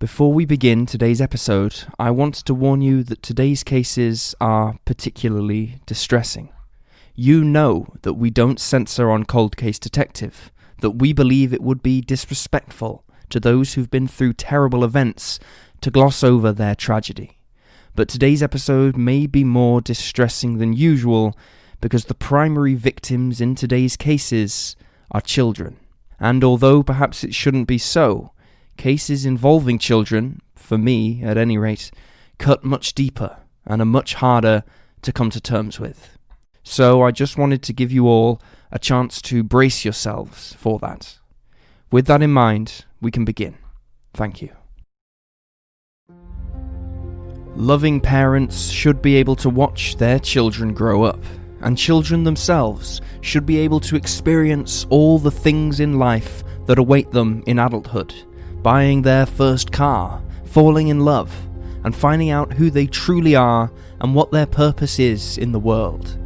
Before we begin today's episode, I want to warn you that today's cases are particularly distressing. You know that we don't censor on Cold Case Detective, that we believe it would be disrespectful to those who've been through terrible events to gloss over their tragedy. But today's episode may be more distressing than usual because the primary victims in today's cases are children. And although perhaps it shouldn't be so, cases involving children, for me at any rate, cut much deeper and are much harder to come to terms with. So I just wanted to give you all a chance to brace yourselves for that. With that in mind, we can begin. Thank you. Loving parents should be able to watch their children grow up, and children themselves should be able to experience all the things in life that await them in adulthood buying their first car, falling in love, and finding out who they truly are and what their purpose is in the world.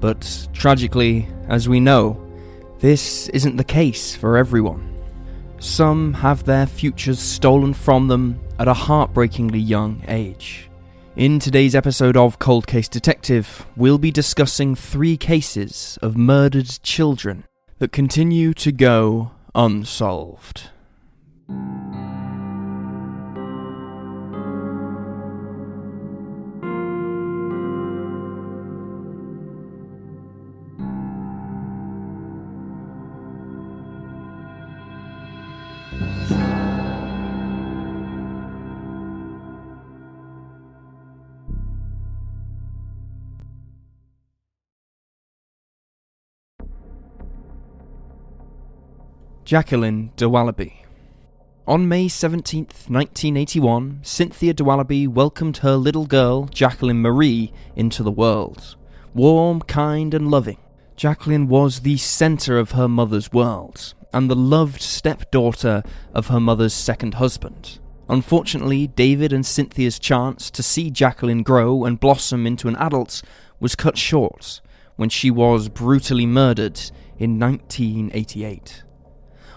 But tragically, as we know, this isn't the case for everyone. Some have their futures stolen from them at a heartbreakingly young age. In today's episode of Cold Case Detective, we'll be discussing three cases of murdered children that continue to go unsolved. Jacqueline Dowaliby. On May 17th, 1981, Cynthia Dowaliby welcomed her little girl, Jacqueline Marie, into the world. Warm, kind, and loving, Jacqueline was the centre of her mother's world, and the loved stepdaughter of her mother's second husband. Unfortunately, David and Cynthia's chance to see Jacqueline grow and blossom into an adult was cut short when she was brutally murdered in 1988.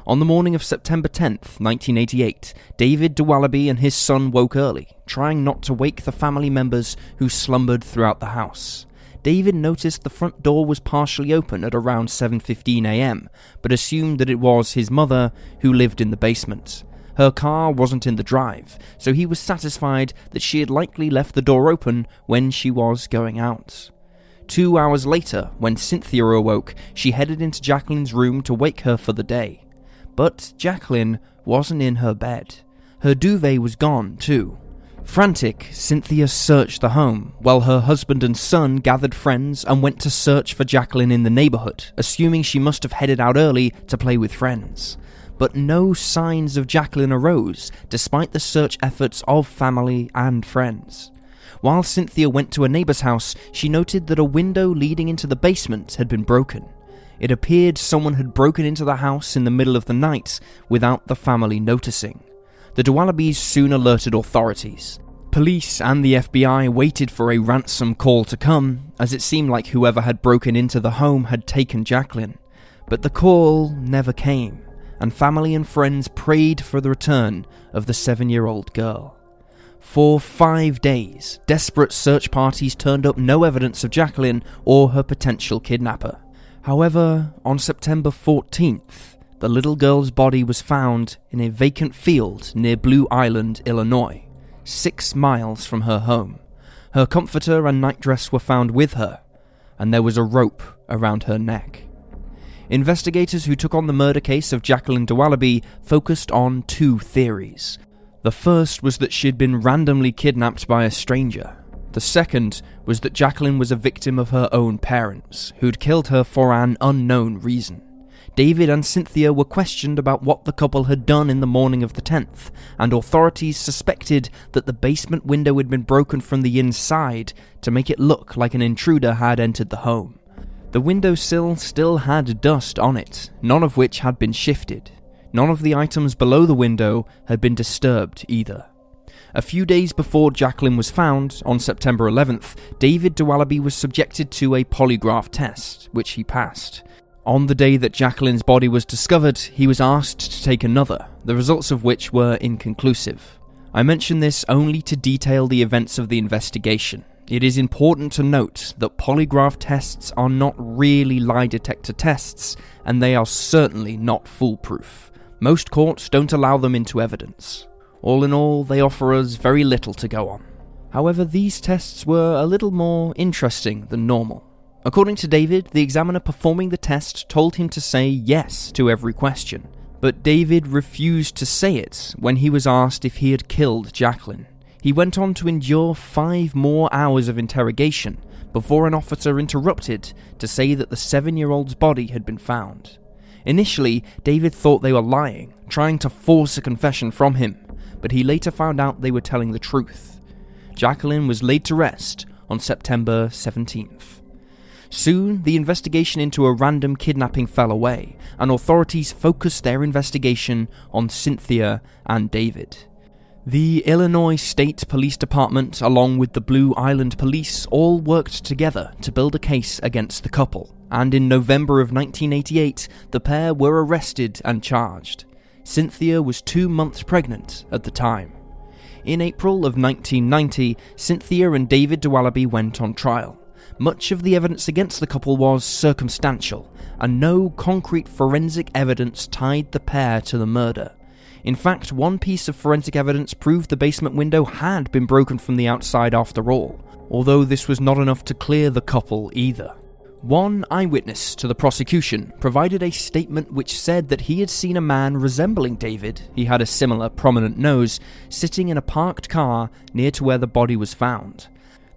On the morning of September 10th, 1988, David Dowaliby and his son woke early, trying not to wake the family members who slumbered throughout the house. David noticed the front door was partially open at around 7:15 a.m., but assumed that it was his mother who lived in the basement. Her car wasn't in the drive, so he was satisfied that she had likely left the door open when she was going out. Two hours later, when Cynthia awoke, she headed into Jacqueline's room to wake her for the day. But Jacqueline wasn't in her bed. Her duvet was gone, too. Frantic, Cynthia searched the home, while her husband and son gathered friends and went to search for Jacqueline in the neighborhood, assuming she must have headed out early to play with friends. But no signs of Jacqueline arose, despite the search efforts of family and friends. While Cynthia went to a neighbor's house, she noted that a window leading into the basement had been broken. It appeared someone had broken into the house in the middle of the night without the family noticing. The de soon alerted authorities. Police and the FBI waited for a ransom call to come, as it seemed like whoever had broken into the home had taken Jacqueline. But the call never came, and family and friends prayed for the return of the seven year old girl. For five days, desperate search parties turned up no evidence of Jacqueline or her potential kidnapper. However, on September 14th, the little girl's body was found in a vacant field near Blue Island, Illinois, six miles from her home. Her comforter and nightdress were found with her, and there was a rope around her neck. Investigators who took on the murder case of Jacqueline Dowaliby focused on two theories. The first was that she had been randomly kidnapped by a stranger, the second was that Jacqueline was a victim of her own parents, who'd killed her for an unknown reason. David and Cynthia were questioned about what the couple had done in the morning of the 10th, and authorities suspected that the basement window had been broken from the inside to make it look like an intruder had entered the home. The windowsill still had dust on it, none of which had been shifted. None of the items below the window had been disturbed either. A few days before Jacqueline was found, on September 11th, David de was subjected to a polygraph test, which he passed. On the day that Jacqueline's body was discovered, he was asked to take another, the results of which were inconclusive. I mention this only to detail the events of the investigation. It is important to note that polygraph tests are not really lie detector tests, and they are certainly not foolproof. Most courts don't allow them into evidence. All in all, they offer us very little to go on. However, these tests were a little more interesting than normal. According to David, the examiner performing the test told him to say yes to every question, but David refused to say it when he was asked if he had killed Jacqueline. He went on to endure five more hours of interrogation before an officer interrupted to say that the seven year old's body had been found. Initially, David thought they were lying, trying to force a confession from him, but he later found out they were telling the truth. Jacqueline was laid to rest on September 17th. Soon, the investigation into a random kidnapping fell away, and authorities focused their investigation on Cynthia and David. The Illinois State Police Department, along with the Blue Island Police, all worked together to build a case against the couple, and in November of 1988, the pair were arrested and charged. Cynthia was two months pregnant at the time. In April of 1990, Cynthia and David Dowaliby went on trial. Much of the evidence against the couple was circumstantial, and no concrete forensic evidence tied the pair to the murder. In fact, one piece of forensic evidence proved the basement window had been broken from the outside after all, although this was not enough to clear the couple either. One eyewitness to the prosecution provided a statement which said that he had seen a man resembling David, he had a similar prominent nose, sitting in a parked car near to where the body was found.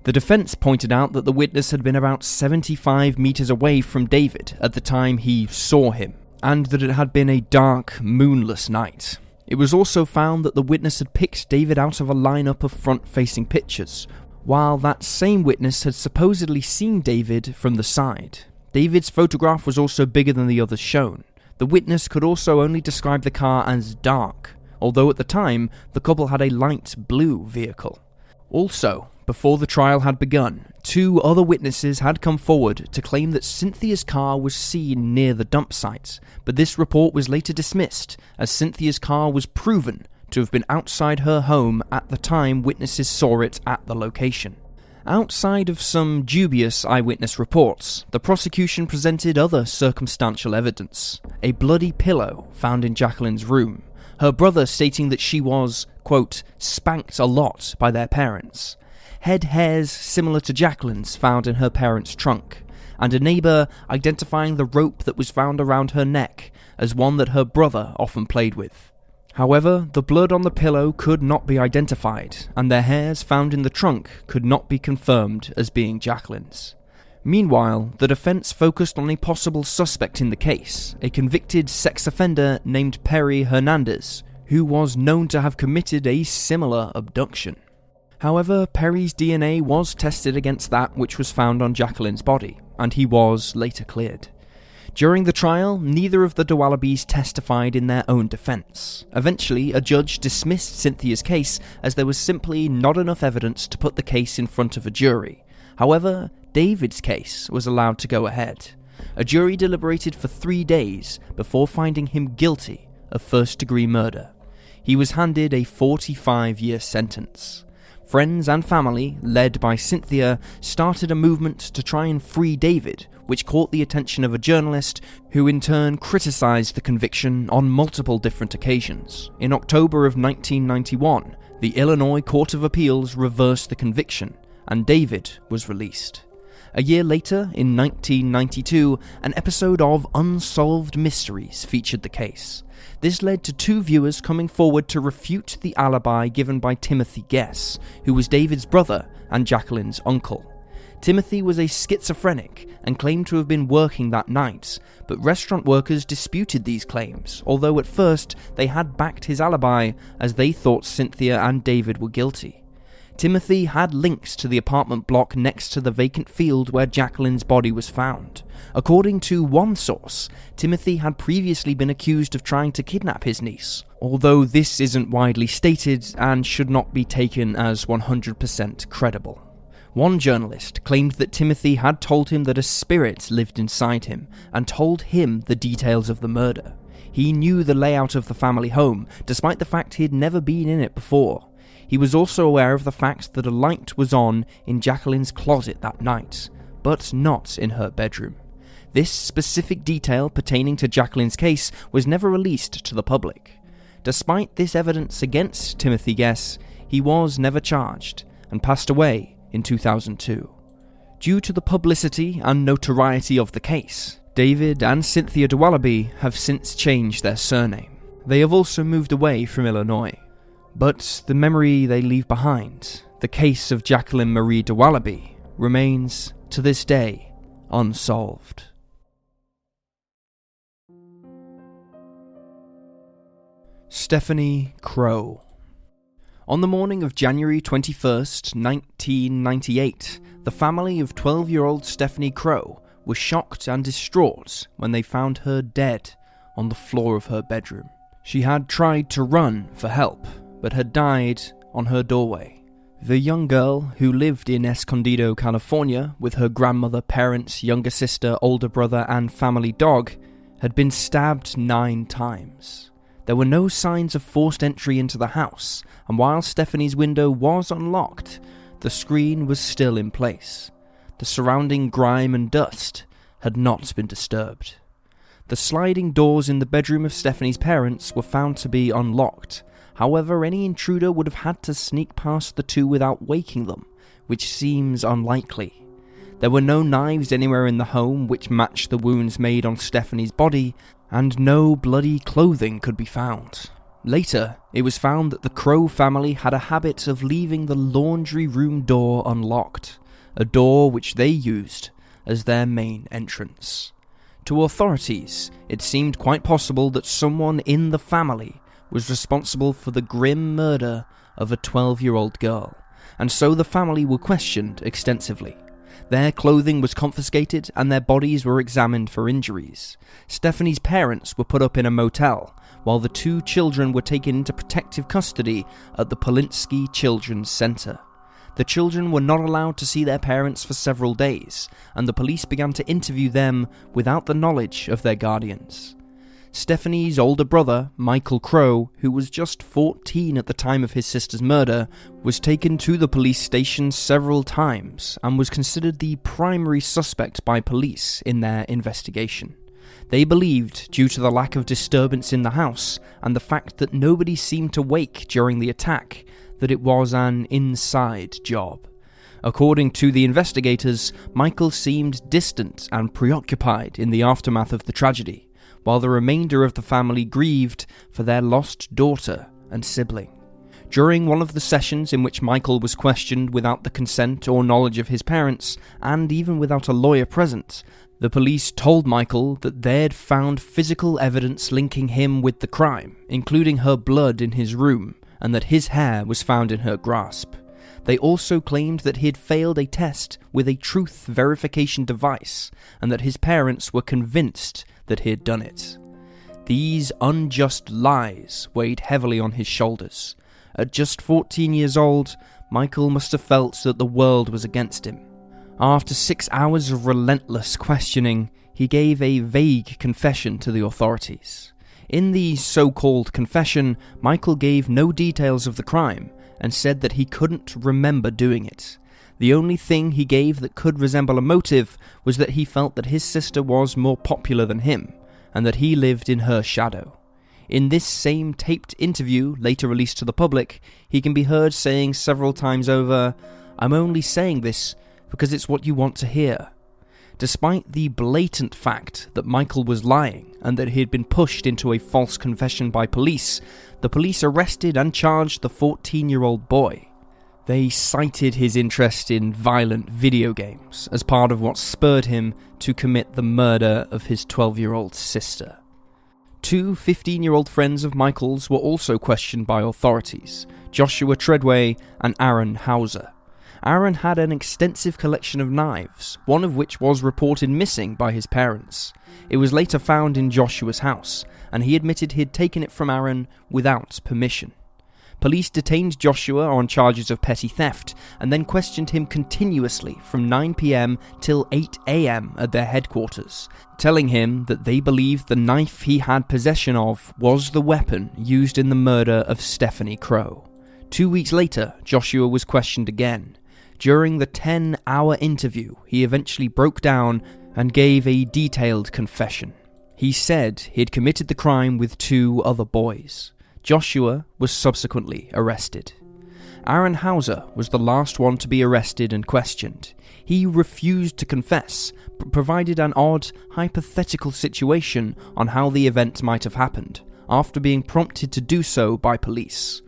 The defense pointed out that the witness had been about 75 meters away from David at the time he saw him, and that it had been a dark, moonless night. It was also found that the witness had picked David out of a lineup of front facing pictures, while that same witness had supposedly seen David from the side. David's photograph was also bigger than the others shown. The witness could also only describe the car as dark, although at the time the couple had a light blue vehicle. Also, before the trial had begun, two other witnesses had come forward to claim that Cynthia's car was seen near the dump site, but this report was later dismissed as Cynthia's car was proven to have been outside her home at the time witnesses saw it at the location. Outside of some dubious eyewitness reports, the prosecution presented other circumstantial evidence. A bloody pillow found in Jacqueline's room, her brother stating that she was, quote, spanked a lot by their parents, head hairs similar to Jacqueline's found in her parents' trunk, and a neighbour identifying the rope that was found around her neck as one that her brother often played with. However, the blood on the pillow could not be identified, and their hairs found in the trunk could not be confirmed as being Jacqueline's. Meanwhile, the defense focused on a possible suspect in the case, a convicted sex offender named Perry Hernandez, who was known to have committed a similar abduction. However, Perry's DNA was tested against that which was found on Jacqueline's body, and he was later cleared. During the trial, neither of the Dowalibys testified in their own defense. Eventually, a judge dismissed Cynthia's case as there was simply not enough evidence to put the case in front of a jury. However, David's case was allowed to go ahead. A jury deliberated for three days before finding him guilty of first degree murder. He was handed a 45 year sentence. Friends and family, led by Cynthia, started a movement to try and free David, which caught the attention of a journalist who in turn criticised the conviction on multiple different occasions. In October of 1991, the Illinois Court of Appeals reversed the conviction, and David was released. A year later, in 1992, an episode of Unsolved Mysteries featured the case. This led to two viewers coming forward to refute the alibi given by Timothy Guess, who was David's brother and Jacqueline's uncle. Timothy was a schizophrenic and claimed to have been working that night, but restaurant workers disputed these claims, although at first they had backed his alibi as they thought Cynthia and David were guilty. Timothy had links to the apartment block next to the vacant field where Jacqueline's body was found. According to one source, Timothy had previously been accused of trying to kidnap his niece, although this isn't widely stated and should not be taken as 100% credible. One journalist claimed that Timothy had told him that a spirit lived inside him and told him the details of the murder. He knew the layout of the family home, despite the fact he had never been in it before. He was also aware of the fact that a light was on in Jacqueline's closet that night, but not in her bedroom. This specific detail pertaining to Jacqueline's case was never released to the public. Despite this evidence against Timothy Guess, he was never charged and passed away in 2002. Due to the publicity and notoriety of the case, David and Cynthia Dowaliby have since changed their surname. They have also moved away from Illinois. But the memory they leave behind, the case of Jacqueline Marie Dowaliby, remains, to this day, unsolved. Stephanie Crowe. On the morning of January 21st, 1998, the family of 12 year old Stephanie Crowe were shocked and distraught when they found her dead on the floor of her bedroom. She had tried to run for help, but had died on her doorway. The young girl, who lived in Escondido, California, with her grandmother, parents, younger sister, older brother, and family dog, had been stabbed nine times. There were no signs of forced entry into the house, and while Stephanie's window was unlocked, the screen was still in place. The surrounding grime and dust had not been disturbed. The sliding doors in the bedroom of Stephanie's parents were found to be unlocked, However, any intruder would have had to sneak past the two without waking them, which seems unlikely. There were no knives anywhere in the home which matched the wounds made on Stephanie's body, and no bloody clothing could be found. Later, it was found that the Crowe family had a habit of leaving the laundry room door unlocked, a door which they used as their main entrance. To authorities, it seemed quite possible that someone in the family was responsible for the grim murder of a 12 year old girl, and so the family were questioned extensively. Their clothing was confiscated and their bodies were examined for injuries. Stephanie's parents were put up in a motel, while the two children were taken into protective custody at the Polinsky Children's Center. The children were not allowed to see their parents for several days, and the police began to interview them without the knowledge of their guardians. Stephanie's older brother, Michael Crowe, who was just 14 at the time of his sister's murder, was taken to the police station several times and was considered the primary suspect by police in their investigation. They believed, due to the lack of disturbance in the house and the fact that nobody seemed to wake during the attack, that it was an inside job. According to the investigators, Michael seemed distant and preoccupied in the aftermath of the tragedy while the remainder of the family grieved for their lost daughter and sibling. During one of the sessions in which Michael was questioned without the consent or knowledge of his parents, and even without a lawyer present, the police told Michael that they'd found physical evidence linking him with the crime, including her blood in his room, and that his hair was found in her grasp. They also claimed that he had failed a test with a truth verification device, and that his parents were convinced that he had done it. These unjust lies weighed heavily on his shoulders. At just 14 years old, Michael must have felt that the world was against him. After six hours of relentless questioning, he gave a vague confession to the authorities. In the so called confession, Michael gave no details of the crime and said that he couldn't remember doing it. The only thing he gave that could resemble a motive was that he felt that his sister was more popular than him, and that he lived in her shadow. In this same taped interview, later released to the public, he can be heard saying several times over, I'm only saying this because it's what you want to hear. Despite the blatant fact that Michael was lying and that he had been pushed into a false confession by police, the police arrested and charged the 14 year old boy. They cited his interest in violent video games as part of what spurred him to commit the murder of his 12 year old sister. Two 15 year old friends of Michael's were also questioned by authorities Joshua Treadway and Aaron Hauser. Aaron had an extensive collection of knives, one of which was reported missing by his parents. It was later found in Joshua's house, and he admitted he'd taken it from Aaron without permission. Police detained Joshua on charges of petty theft and then questioned him continuously from 9pm till 8am at their headquarters, telling him that they believed the knife he had possession of was the weapon used in the murder of Stephanie Crowe. Two weeks later, Joshua was questioned again. During the 10 hour interview, he eventually broke down and gave a detailed confession. He said he had committed the crime with two other boys. Joshua was subsequently arrested. Aaron Hauser was the last one to be arrested and questioned. He refused to confess, but provided an odd, hypothetical situation on how the event might have happened, after being prompted to do so by police.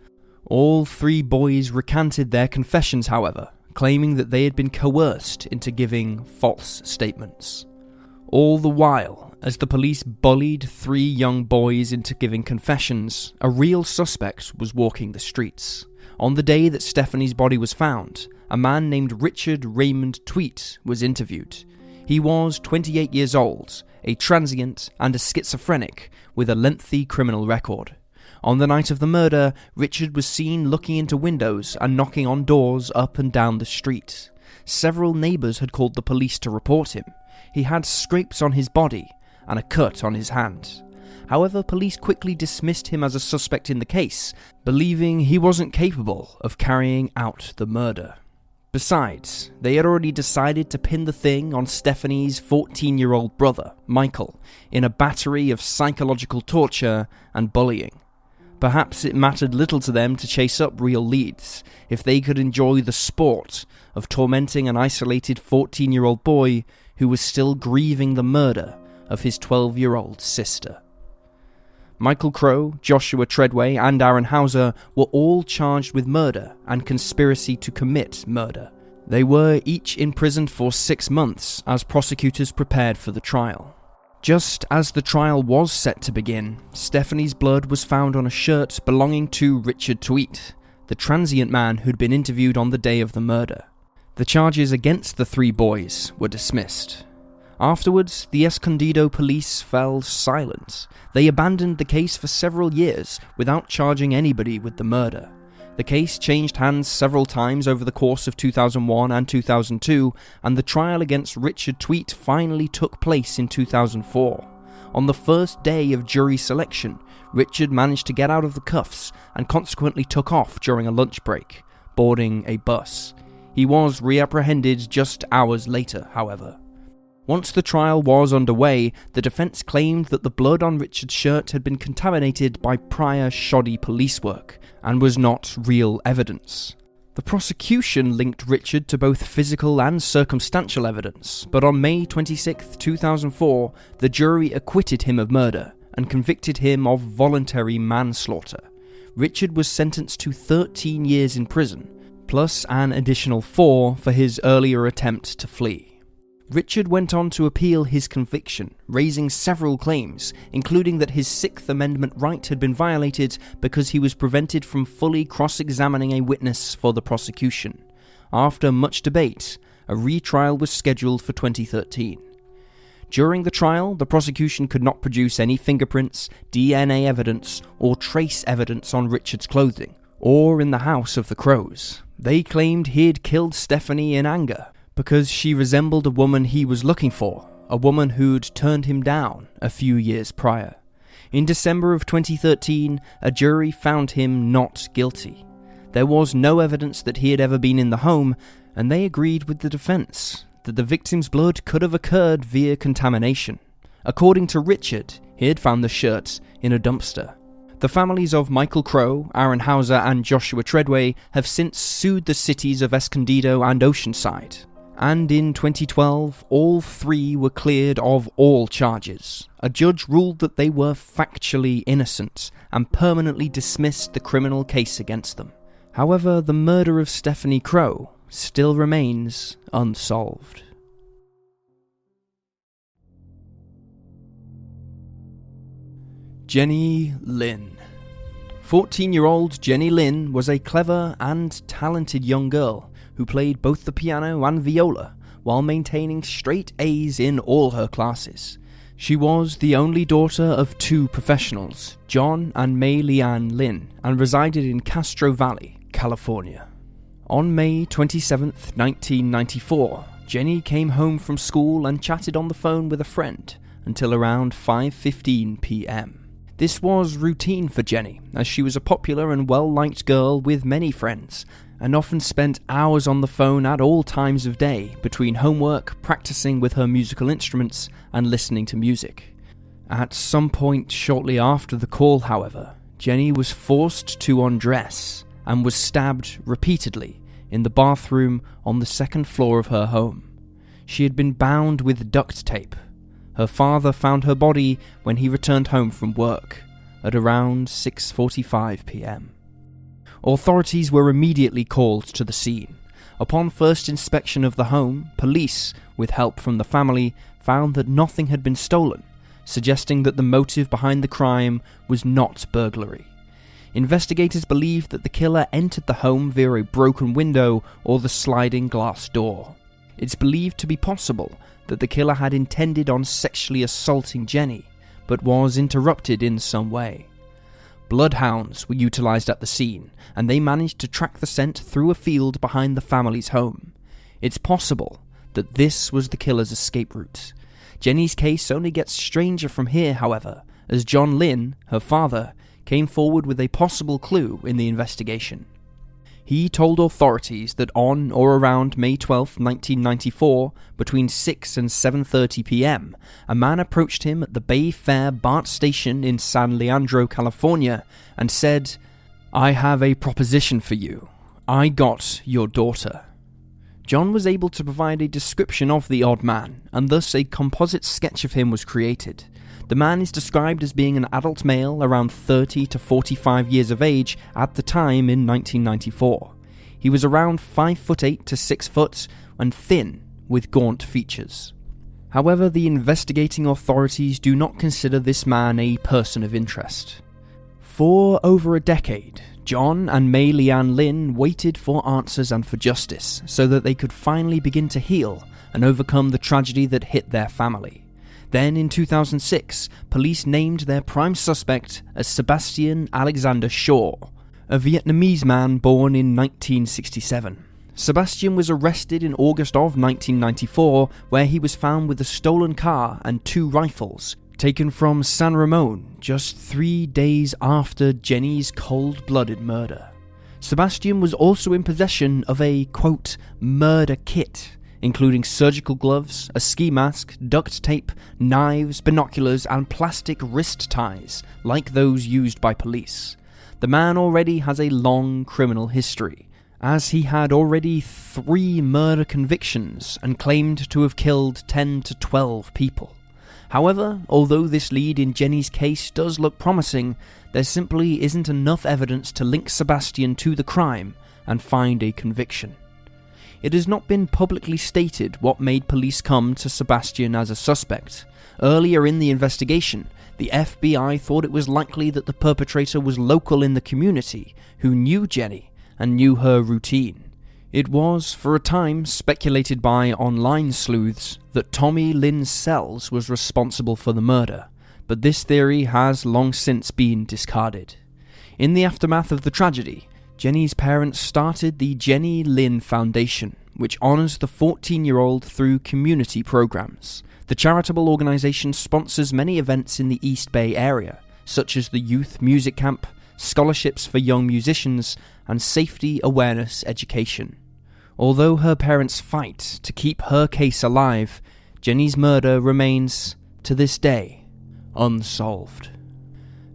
All three boys recanted their confessions, however, claiming that they had been coerced into giving false statements. All the while, as the police bullied three young boys into giving confessions, a real suspect was walking the streets. On the day that Stephanie's body was found, a man named Richard Raymond Tuite was interviewed. He was 28 years old, a transient, and a schizophrenic with a lengthy criminal record. On the night of the murder, Richard was seen looking into windows and knocking on doors up and down the street. Several neighbours had called the police to report him. He had scrapes on his body and a cut on his hand. However, police quickly dismissed him as a suspect in the case, believing he wasn't capable of carrying out the murder. Besides, they had already decided to pin the thing on Stephanie's 14 year old brother, Michael, in a battery of psychological torture and bullying. Perhaps it mattered little to them to chase up real leads if they could enjoy the sport of tormenting an isolated 14 year old boy who was still grieving the murder of his 12 year old sister. Michael Crowe, Joshua Treadway, and Aaron Hauser were all charged with murder and conspiracy to commit murder. They were each imprisoned for six months as prosecutors prepared for the trial. Just as the trial was set to begin, Stephanie's blood was found on a shirt belonging to Richard Tuite, the transient man who'd been interviewed on the day of the murder. The charges against the three boys were dismissed. Afterwards, the Escondido police fell silent. They abandoned the case for several years without charging anybody with the murder. The case changed hands several times over the course of 2001 and 2002, and the trial against Richard Tuite finally took place in 2004. On the first day of jury selection, Richard managed to get out of the cuffs and consequently took off during a lunch break, boarding a bus. He was reapprehended just hours later, however. Once the trial was underway, the defence claimed that the blood on Richard's shirt had been contaminated by prior shoddy police work and was not real evidence. The prosecution linked Richard to both physical and circumstantial evidence, but on May 26, 2004, the jury acquitted him of murder and convicted him of voluntary manslaughter. Richard was sentenced to 13 years in prison, plus an additional four for his earlier attempt to flee. Richard went on to appeal his conviction, raising several claims, including that his Sixth Amendment right had been violated because he was prevented from fully cross examining a witness for the prosecution. After much debate, a retrial was scheduled for 2013. During the trial, the prosecution could not produce any fingerprints, DNA evidence, or trace evidence on Richard's clothing, or in the house of the Crowes. They claimed he'd killed Stephanie in anger, because she resembled a woman he was looking for, a woman who'd turned him down a few years prior. In December of 2013, a jury found him not guilty. There was no evidence that he had ever been in the home, and they agreed with the defense that the victim's blood could have occurred via contamination. According to Richard, he had found the shirt in a dumpster. The families of Michael Crowe, Aaron Hauser, and Joshua Treadway have since sued the cities of Escondido and Oceanside, and in 2012, all three were cleared of all charges. A judge ruled that they were factually innocent and permanently dismissed the criminal case against them. However, the murder of Stephanie Crowe still remains unsolved. Jenny Lin. 14 year old Jenny Lin was a clever and talented young girl who played both the piano and viola while maintaining straight A's in all her classes. She was the only daughter of two professionals, John and May Leanne Lin, and resided in Castro Valley, California. On May 27, 1994, Jenny came home from school and chatted on the phone with a friend until around 5:15 p.m. This was routine for Jenny, as she was a popular and well liked girl with many friends, and often spent hours on the phone at all times of day between homework, practicing with her musical instruments, and listening to music. At some point shortly after the call, however, Jenny was forced to undress and was stabbed repeatedly in the bathroom on the second floor of her home. She had been bound with duct tape her father found her body when he returned home from work at around 6:45 p.m. Authorities were immediately called to the scene. Upon first inspection of the home, police, with help from the family, found that nothing had been stolen, suggesting that the motive behind the crime was not burglary. Investigators believe that the killer entered the home via a broken window or the sliding glass door. It's believed to be possible that the killer had intended on sexually assaulting Jenny, but was interrupted in some way. Bloodhounds were utilised at the scene, and they managed to track the scent through a field behind the family's home. It's possible that this was the killer's escape route. Jenny's case only gets stranger from here, however, as John Lin, her father, came forward with a possible clue in the investigation. He told authorities that on or around May 12, 1994, between 6 and 7:30 p.m., a man approached him at the Bay Fair BART station in San Leandro, California, and said, "I have a proposition for you. I got your daughter." John was able to provide a description of the odd man, and thus a composite sketch of him was created. The man is described as being an adult male around 30 to 45 years of age at the time in 1994. He was around 5 foot 8 to 6 foot and thin with gaunt features. However, the investigating authorities do not consider this man a person of interest. For over a decade, John and May Leanne Lin waited for answers and for justice so that they could finally begin to heal and overcome the tragedy that hit their family. Then in 2006, police named their prime suspect as Sebastian Alexander Shaw, a Vietnamese man born in 1967. Sebastian was arrested in August of 1994, where he was found with a stolen car and two rifles, taken from San Ramon just three days after Jenny's cold blooded murder. Sebastian was also in possession of a, quote, murder kit including surgical gloves, a ski mask, duct tape, knives, binoculars, and plastic wrist ties, like those used by police. The man already has a long criminal history, as he had already three murder convictions and claimed to have killed 10 to 12 people. However, although this lead in Jenny's case does look promising, there simply isn't enough evidence to link Sebastian to the crime and find a conviction it has not been publicly stated what made police come to Sebastian as a suspect. Earlier in the investigation, the FBI thought it was likely that the perpetrator was local in the community who knew Jenny and knew her routine. It was, for a time, speculated by online sleuths that Tommy Lynn Sells was responsible for the murder, but this theory has long since been discarded. In the aftermath of the tragedy, Jenny's parents started the Jenny Lin Foundation, which honours the 14 year old through community programs. The charitable organisation sponsors many events in the East Bay area, such as the Youth Music Camp, scholarships for young musicians, and safety awareness education. Although her parents fight to keep her case alive, Jenny's murder remains, to this day, unsolved.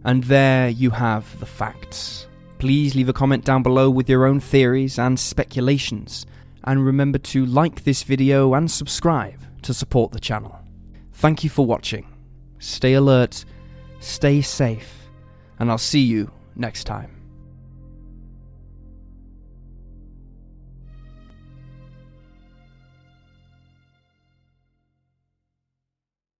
And there you have the facts. Please leave a comment down below with your own theories and speculations, and remember to like this video and subscribe to support the channel. Thank you for watching. Stay alert, stay safe, and I'll see you next time.